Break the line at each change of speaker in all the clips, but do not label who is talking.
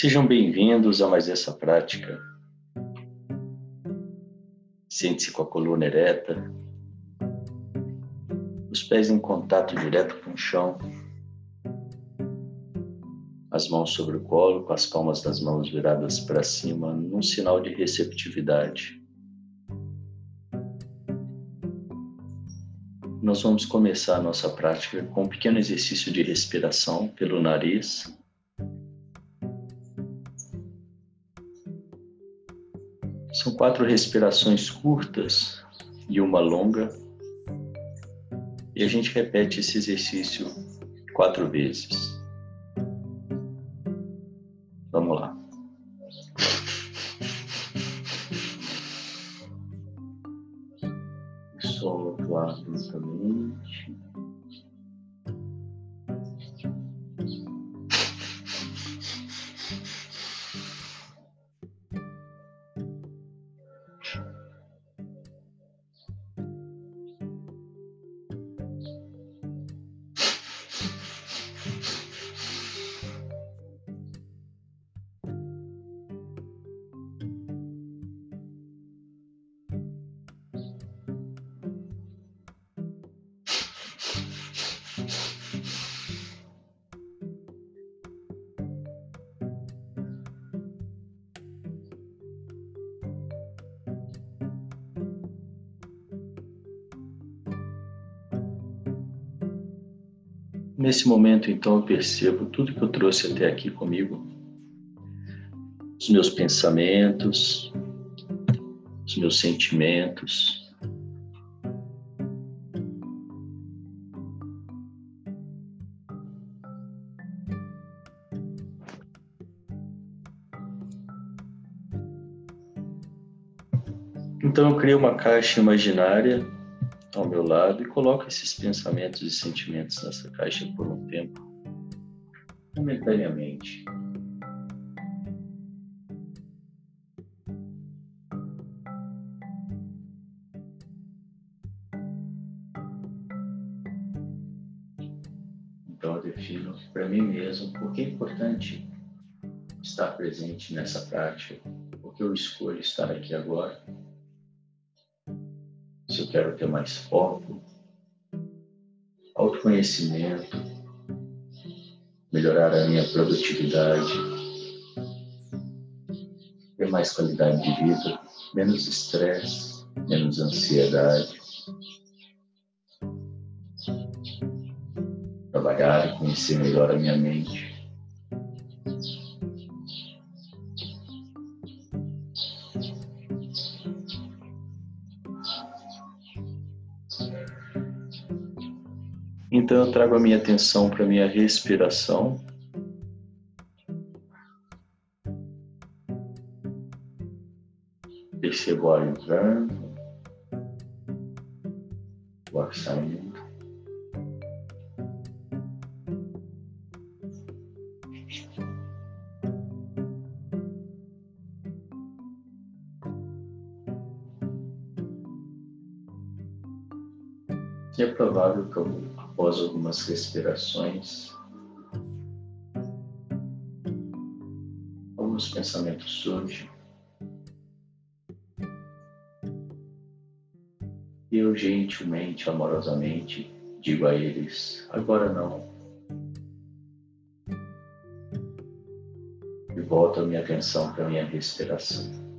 Sejam bem-vindos a mais essa prática. Sente-se com a coluna ereta, os pés em contato direto com o chão, as mãos sobre o colo, com as palmas das mãos viradas para cima, num sinal de receptividade. Nós vamos começar a nossa prática com um pequeno exercício de respiração pelo nariz. São quatro respirações curtas e uma longa. E a gente repete esse exercício quatro vezes. Nesse momento, então, eu percebo tudo que eu trouxe até aqui comigo, os meus pensamentos, os meus sentimentos. Então eu criei uma caixa imaginária ao meu lado e coloco esses pensamentos e sentimentos nessa caixa por um tempo, momentaneamente. Então eu defino para mim mesmo porque é importante estar presente nessa prática, porque eu escolho estar aqui agora quero ter mais foco, autoconhecimento, melhorar a minha produtividade, ter mais qualidade de vida, menos estresse, menos ansiedade. Trabalhar e conhecer melhor a minha mente. Então eu trago a minha atenção para a minha respiração. Percebo o ar entrando, o ar saindo. É provável que eu após algumas respirações, alguns pensamentos surgem. E eu gentilmente, amorosamente, digo a eles: agora não. E volto a minha atenção para a minha respiração.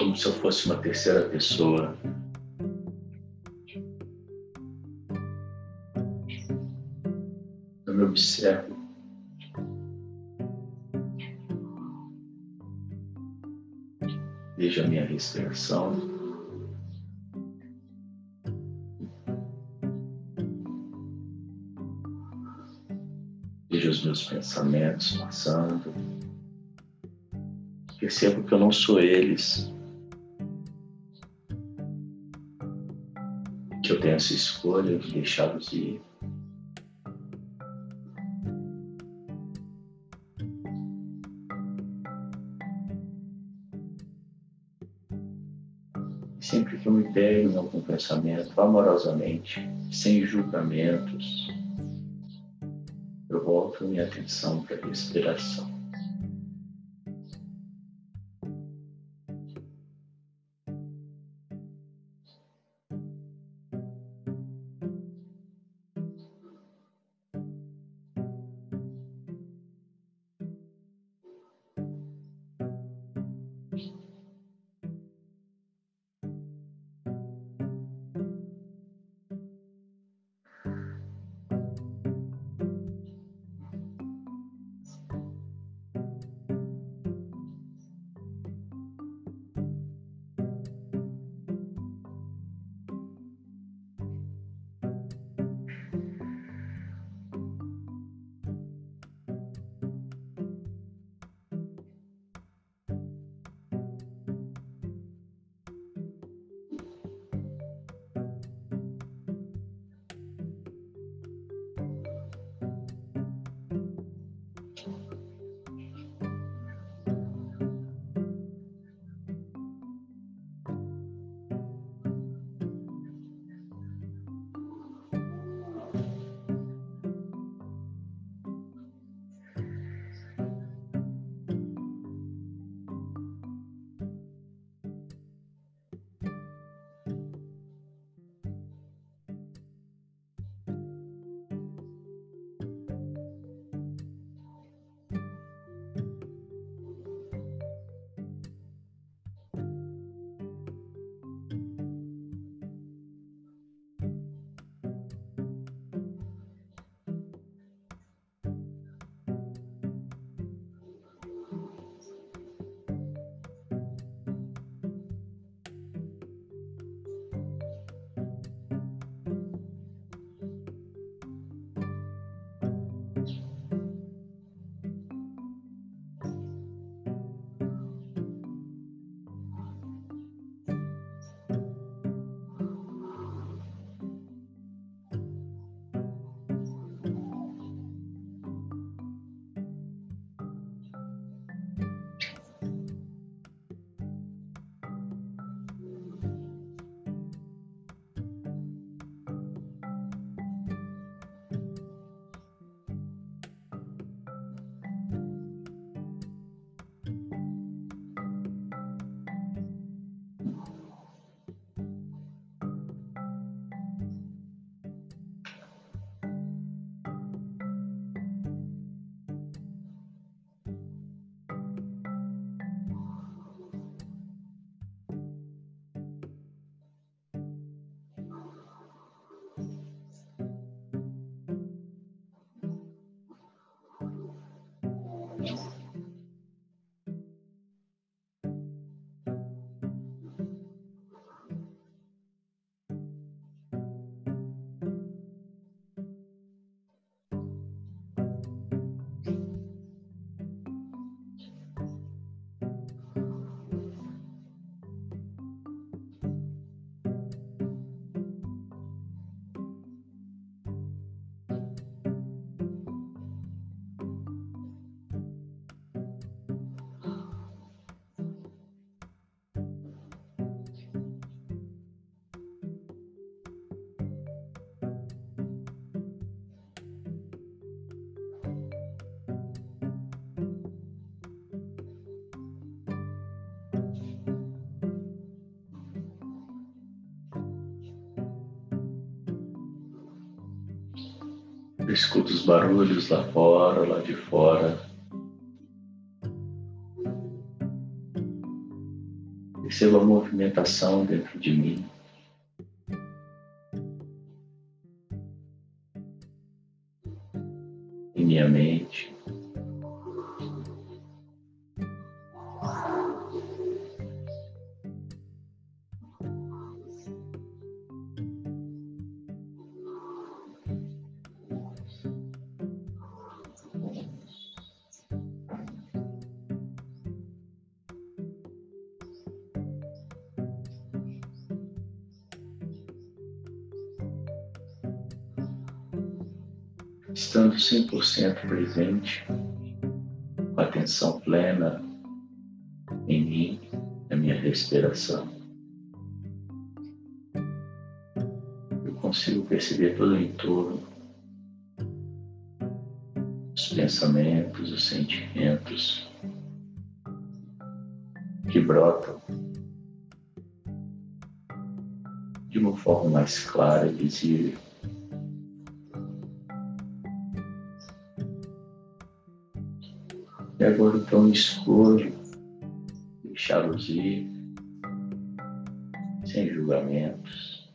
Como se eu fosse uma terceira pessoa. Eu me observo. Vejo a minha respiração. Vejo os meus pensamentos passando. Percebo que eu não sou eles. Que eu tenho essa escolha de deixá-los ir. Sempre que eu me pego em algum pensamento, amorosamente, sem julgamentos, eu volto minha atenção para a respiração. Escuto os barulhos lá fora, lá de fora. Percebo a movimentação dentro de mim. Em minha mente. Estando 100% presente, com atenção plena em mim, na minha respiração. Eu consigo perceber todo o entorno, os pensamentos, os sentimentos que brotam de uma forma mais clara e visível. E agora então escolho deixá-los ir sem julgamentos,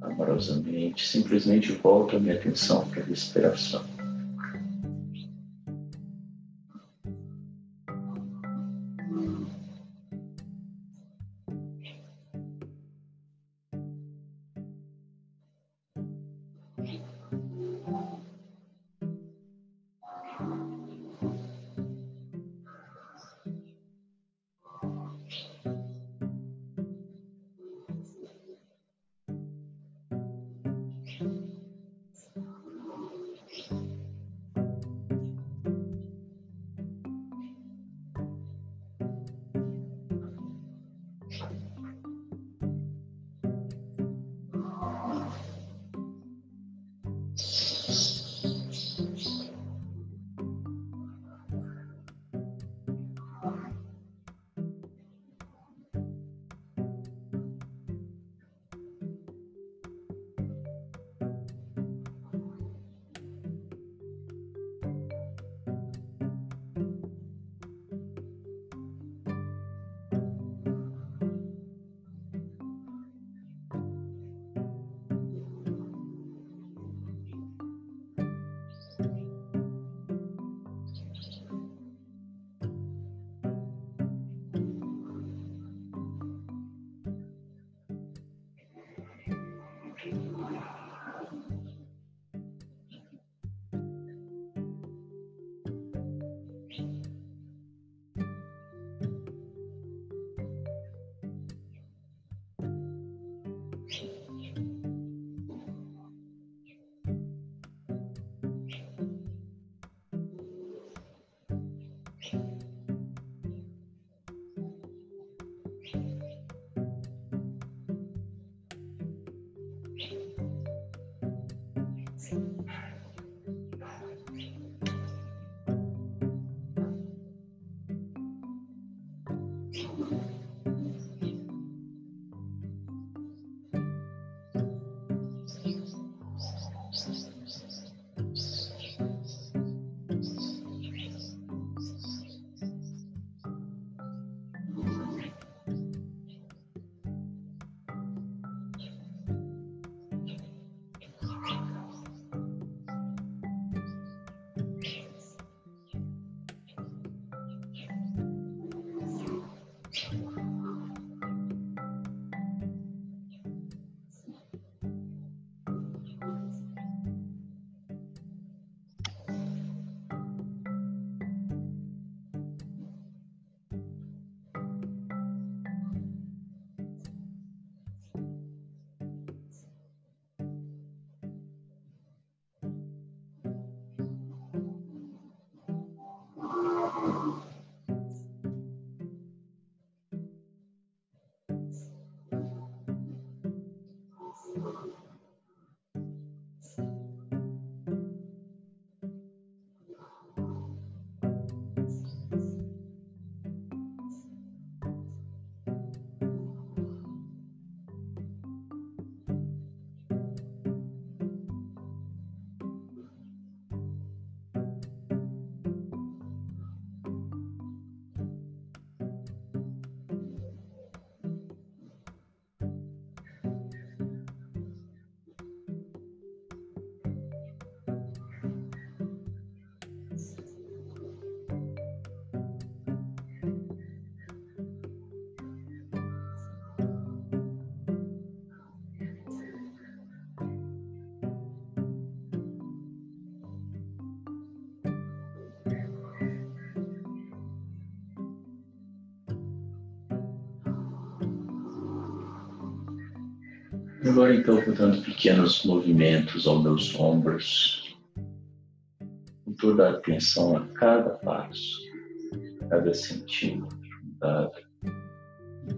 amorosamente, simplesmente volto a minha atenção para a respiração. Agora então dando pequenos movimentos aos meus ombros, com toda a atenção a cada passo, a cada centímetro dado.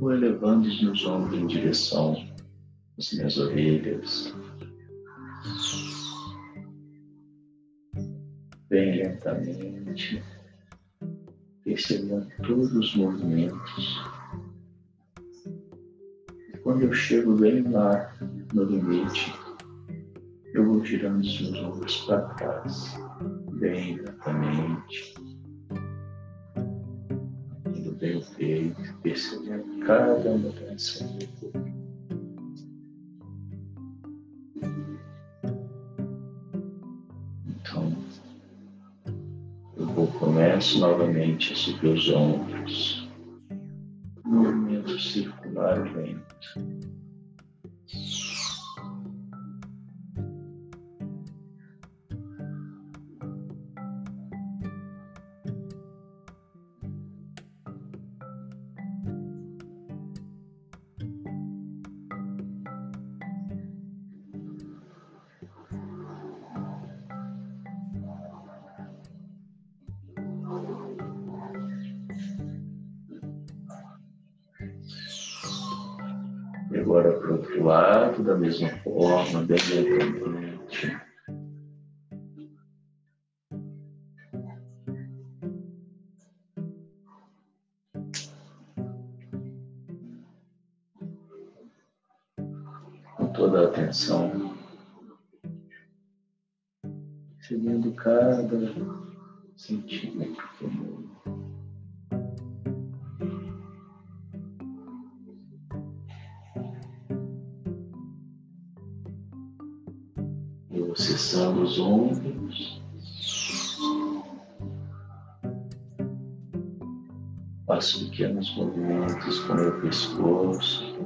Vou elevando os meus ombros em direção às minhas orelhas. Bem lentamente, percebendo todos os movimentos quando eu chego bem lá no limite, eu vou girando os meus ombros para trás, bem lentamente, indo bem o peito, percebendo cada mudança do corpo. Então, eu vou, começo novamente a subir os ombros, agora para o outro lado, da mesma forma, bem lentamente. Faço pequenos movimentos com meu pescoço.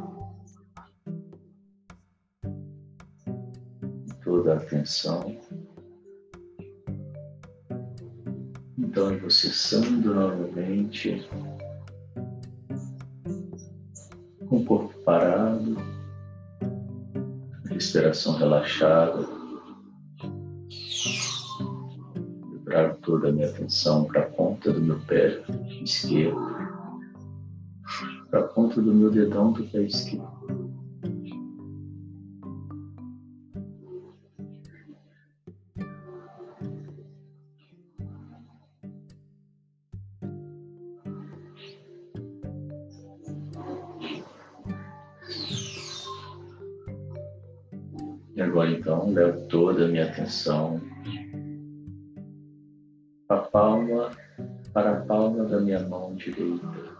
Toda a atenção. Então eu vou cessando novamente. Com o corpo parado. Respiração relaxada. Trago toda a minha atenção para a ponta do meu pé esquerdo, para a ponta do meu dedão do pé esquerdo. E agora então levo toda a minha atenção palma para a palma da minha mão direita.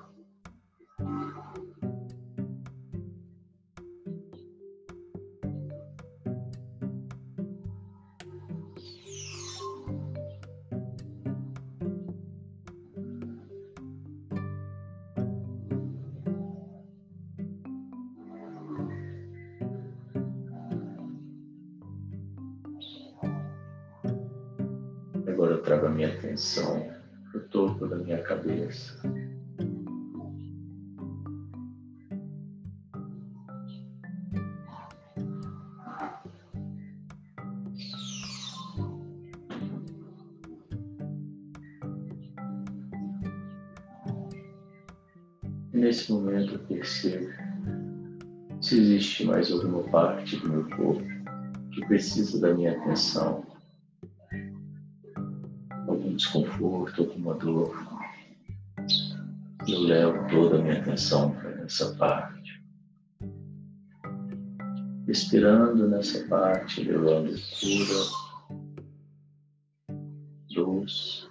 Trago a minha atenção para o topo da minha cabeça. Nesse momento eu percebo se existe mais alguma parte do meu corpo que precisa da minha atenção alguma dor, eu levo toda a minha atenção para essa parte. Respirando nessa parte, levando cura, luz,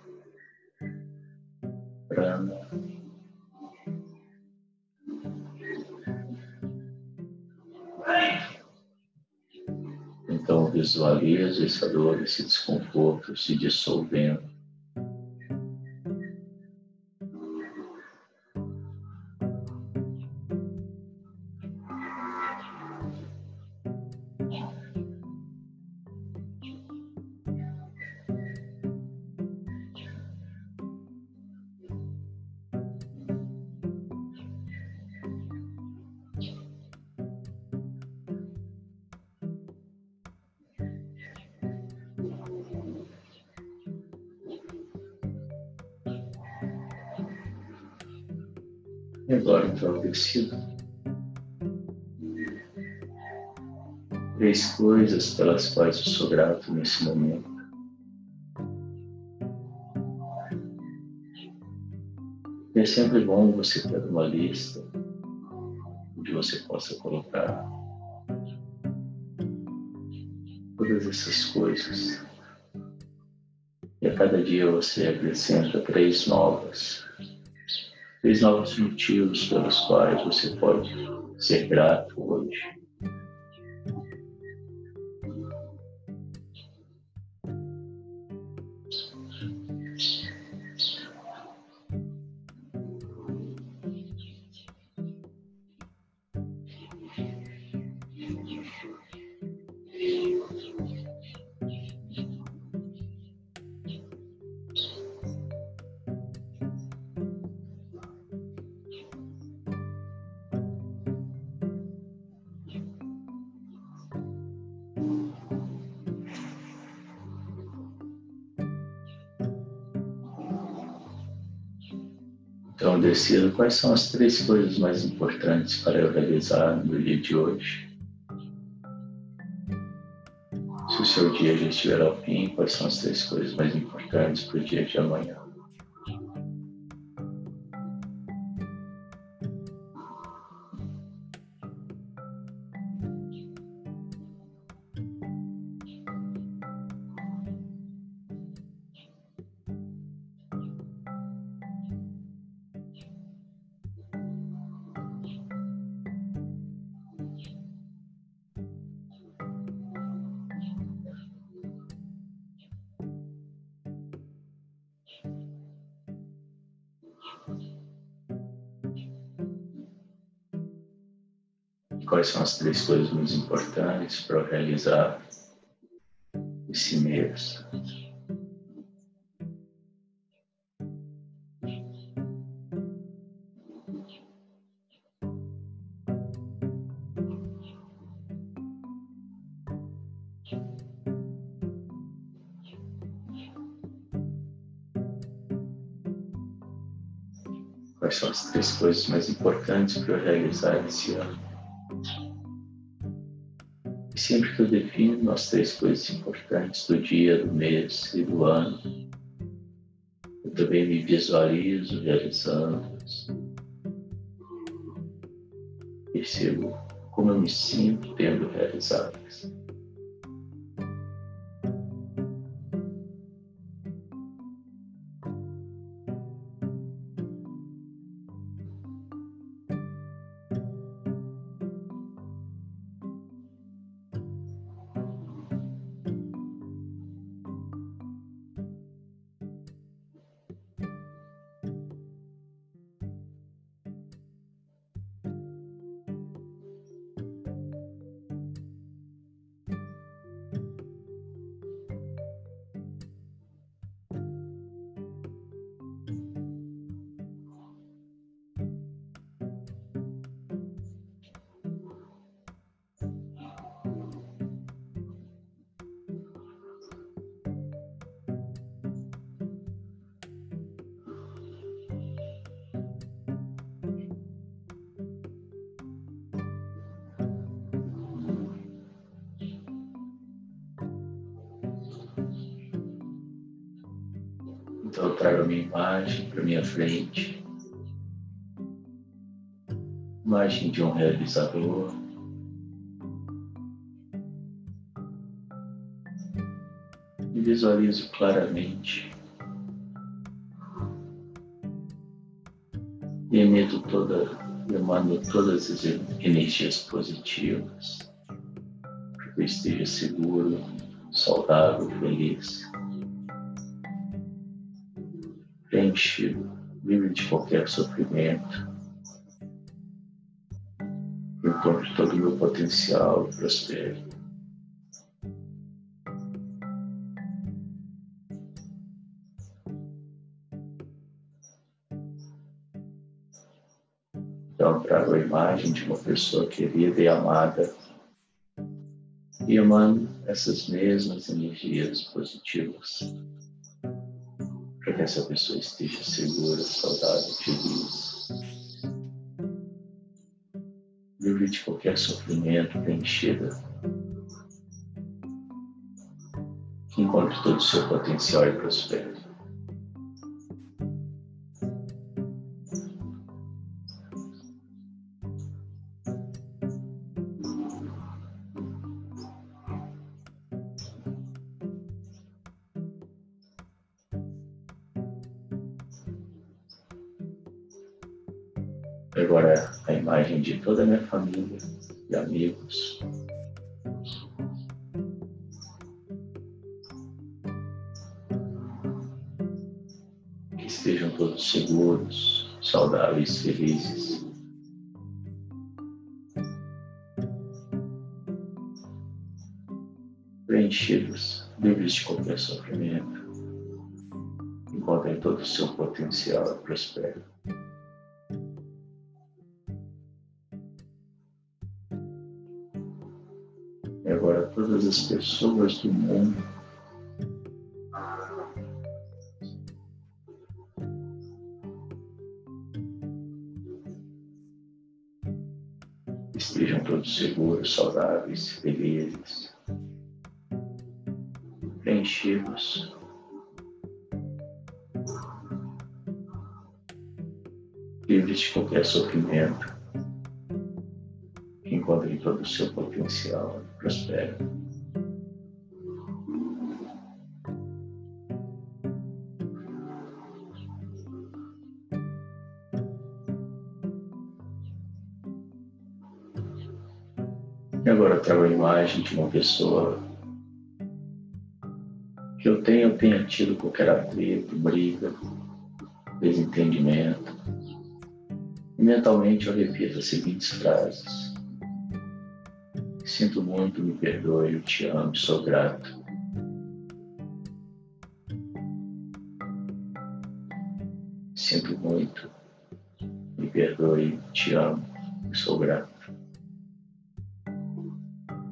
prana. Então visualizo essa dor, esse desconforto se dissolvendo coisas pelas quais eu sou grato nesse momento. E é sempre bom você ter uma lista onde você possa colocar todas essas coisas. E a cada dia você acrescenta três novas. Três novos motivos pelos quais você pode ser grato hoje. Quais são as três coisas mais importantes para eu realizar no dia de hoje. Se o seu dia já estiver ao fim, quais são as três coisas mais importantes para o dia de amanhã? Quais são as três coisas mais importantes para realizar esse mês. Quais são as três coisas mais importantes para eu realizar esse ano? Sempre que eu defino as três coisas importantes do dia, do mês e do ano, eu também me visualizo realizando-as. Percebo como eu me sinto tendo realizado-as. Então eu trago a minha imagem para minha frente. Imagem de um realizador. E visualizo claramente. E emito toda, todas as energias positivas. Para que eu esteja seguro, saudável, feliz. Preenchido, livre de qualquer sofrimento, encontro todo o meu potencial e prospere. Então, trago a imagem de uma pessoa querida e amada e emano essas mesmas energias positivas para que essa pessoa esteja segura, saudável, feliz. Livre de qualquer sofrimento, preenchida. Que encontre todo o seu potencial e prospere. Família e amigos. Que estejam todos seguros, saudáveis, felizes. Preenchidos, livres de qualquer sofrimento. Encontrem todo o seu potencial e prosperem. As pessoas do mundo estejam todos seguros, saudáveis, felizes, preenchidos. Livres de qualquer sofrimento encontre todo o seu potencial e prospere. E agora trago a imagem de uma pessoa que eu tenha, eu tenha tido qualquer atrito, briga, desentendimento. E mentalmente eu repito as seguintes frases. Sinto muito, me perdoe, eu te amo, sou grato. Sinto muito, me perdoe, te amo, sou grato.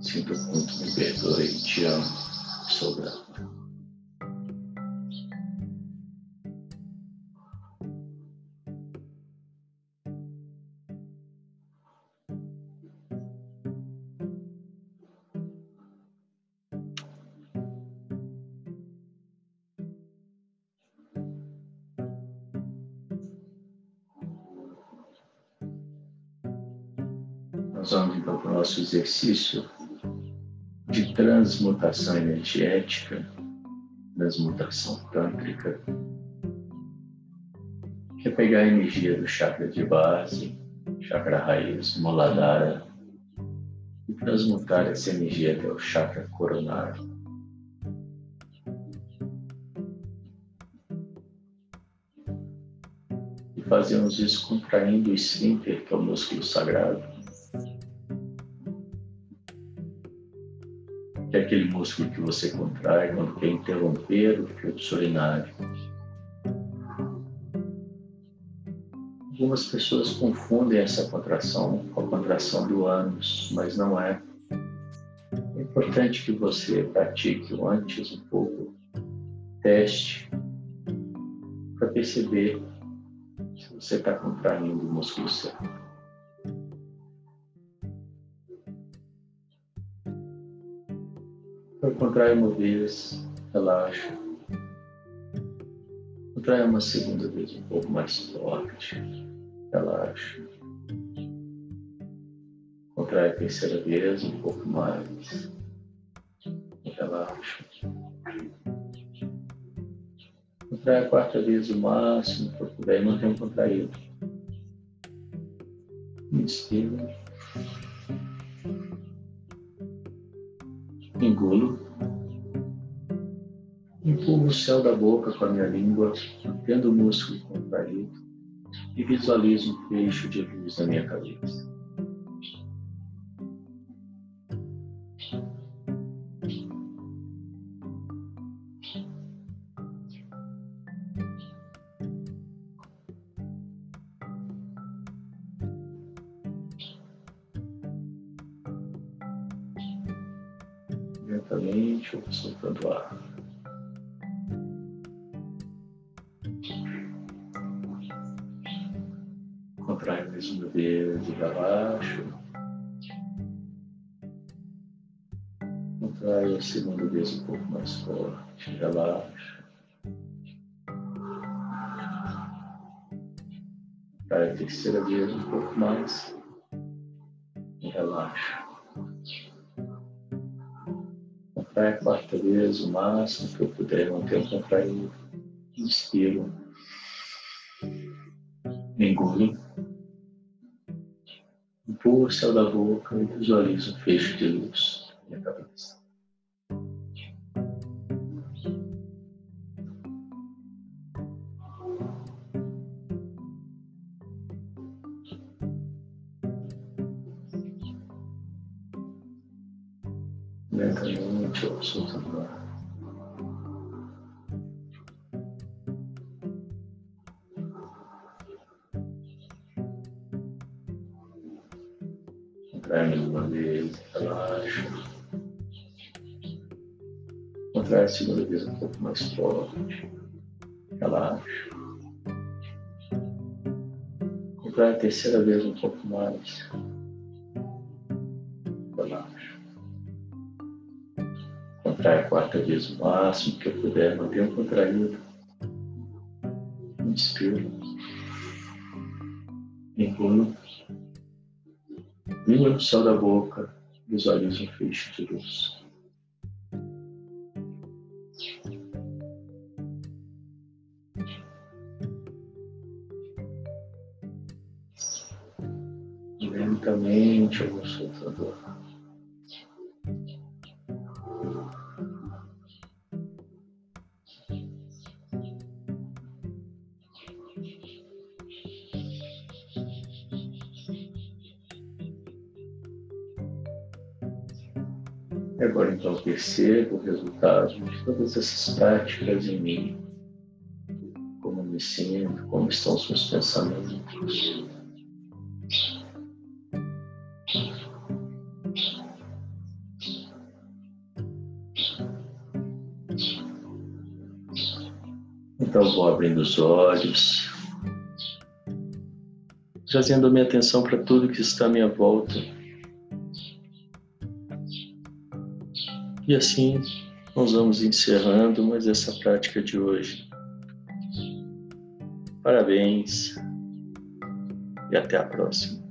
Sinto muito, me perdoe, te amo, sou grato. Nós vamos então para o nosso exercício de transmutação energética, transmutação tântrica, que é pegar a energia do chakra de base, chakra raiz, Muladhara, e transmutar essa energia até o chakra coronário. E fazemos isso contraindo o esfíncter, que é o músculo sagrado aquele músculo que você contrai quando quer interromper o fluxo urinário. Algumas pessoas confundem essa contração com a contração do ânus, mas não é. É importante que você pratique antes um pouco, teste, para perceber se você está contraindo o músculo certo. Contrai uma vez, relaxa. Contrai uma segunda vez um pouco mais forte, relaxa. Contrai a terceira vez um pouco mais, relaxa. Contrai a quarta vez o máximo que puder e mantém contraído. Inspira. engulo, o céu da boca com a minha língua, mantendo o músculo contraído e visualizo um fecho de luz na minha cabeça. Relaxa. Vai a terceira vez um pouco mais relaxa. Vai a quarta vez o máximo que eu puder manter contraído. Inspiro. Engulo. Empurro o céu da boca e visualizo um fecho de luz Lentamente eu soltando ar. Contrai uma vez, relaxa. Contrai a segunda vez um pouco mais forte, relaxa. Contrai a terceira vez um pouco mais, Contrai a quarta vez o máximo que eu puder, mantenha contraído. Inspiro. Engulo. Língua no céu da boca, visualiza um feixe de luz. Lentamente eu vou soltando percebo o resultado de todas essas práticas em mim. Como me sinto, como estão os meus pensamentos. Então vou abrindo os olhos, trazendo a minha atenção para tudo que está à minha volta. E assim nós vamos encerrando mais essa prática de hoje. Parabéns e até a próxima.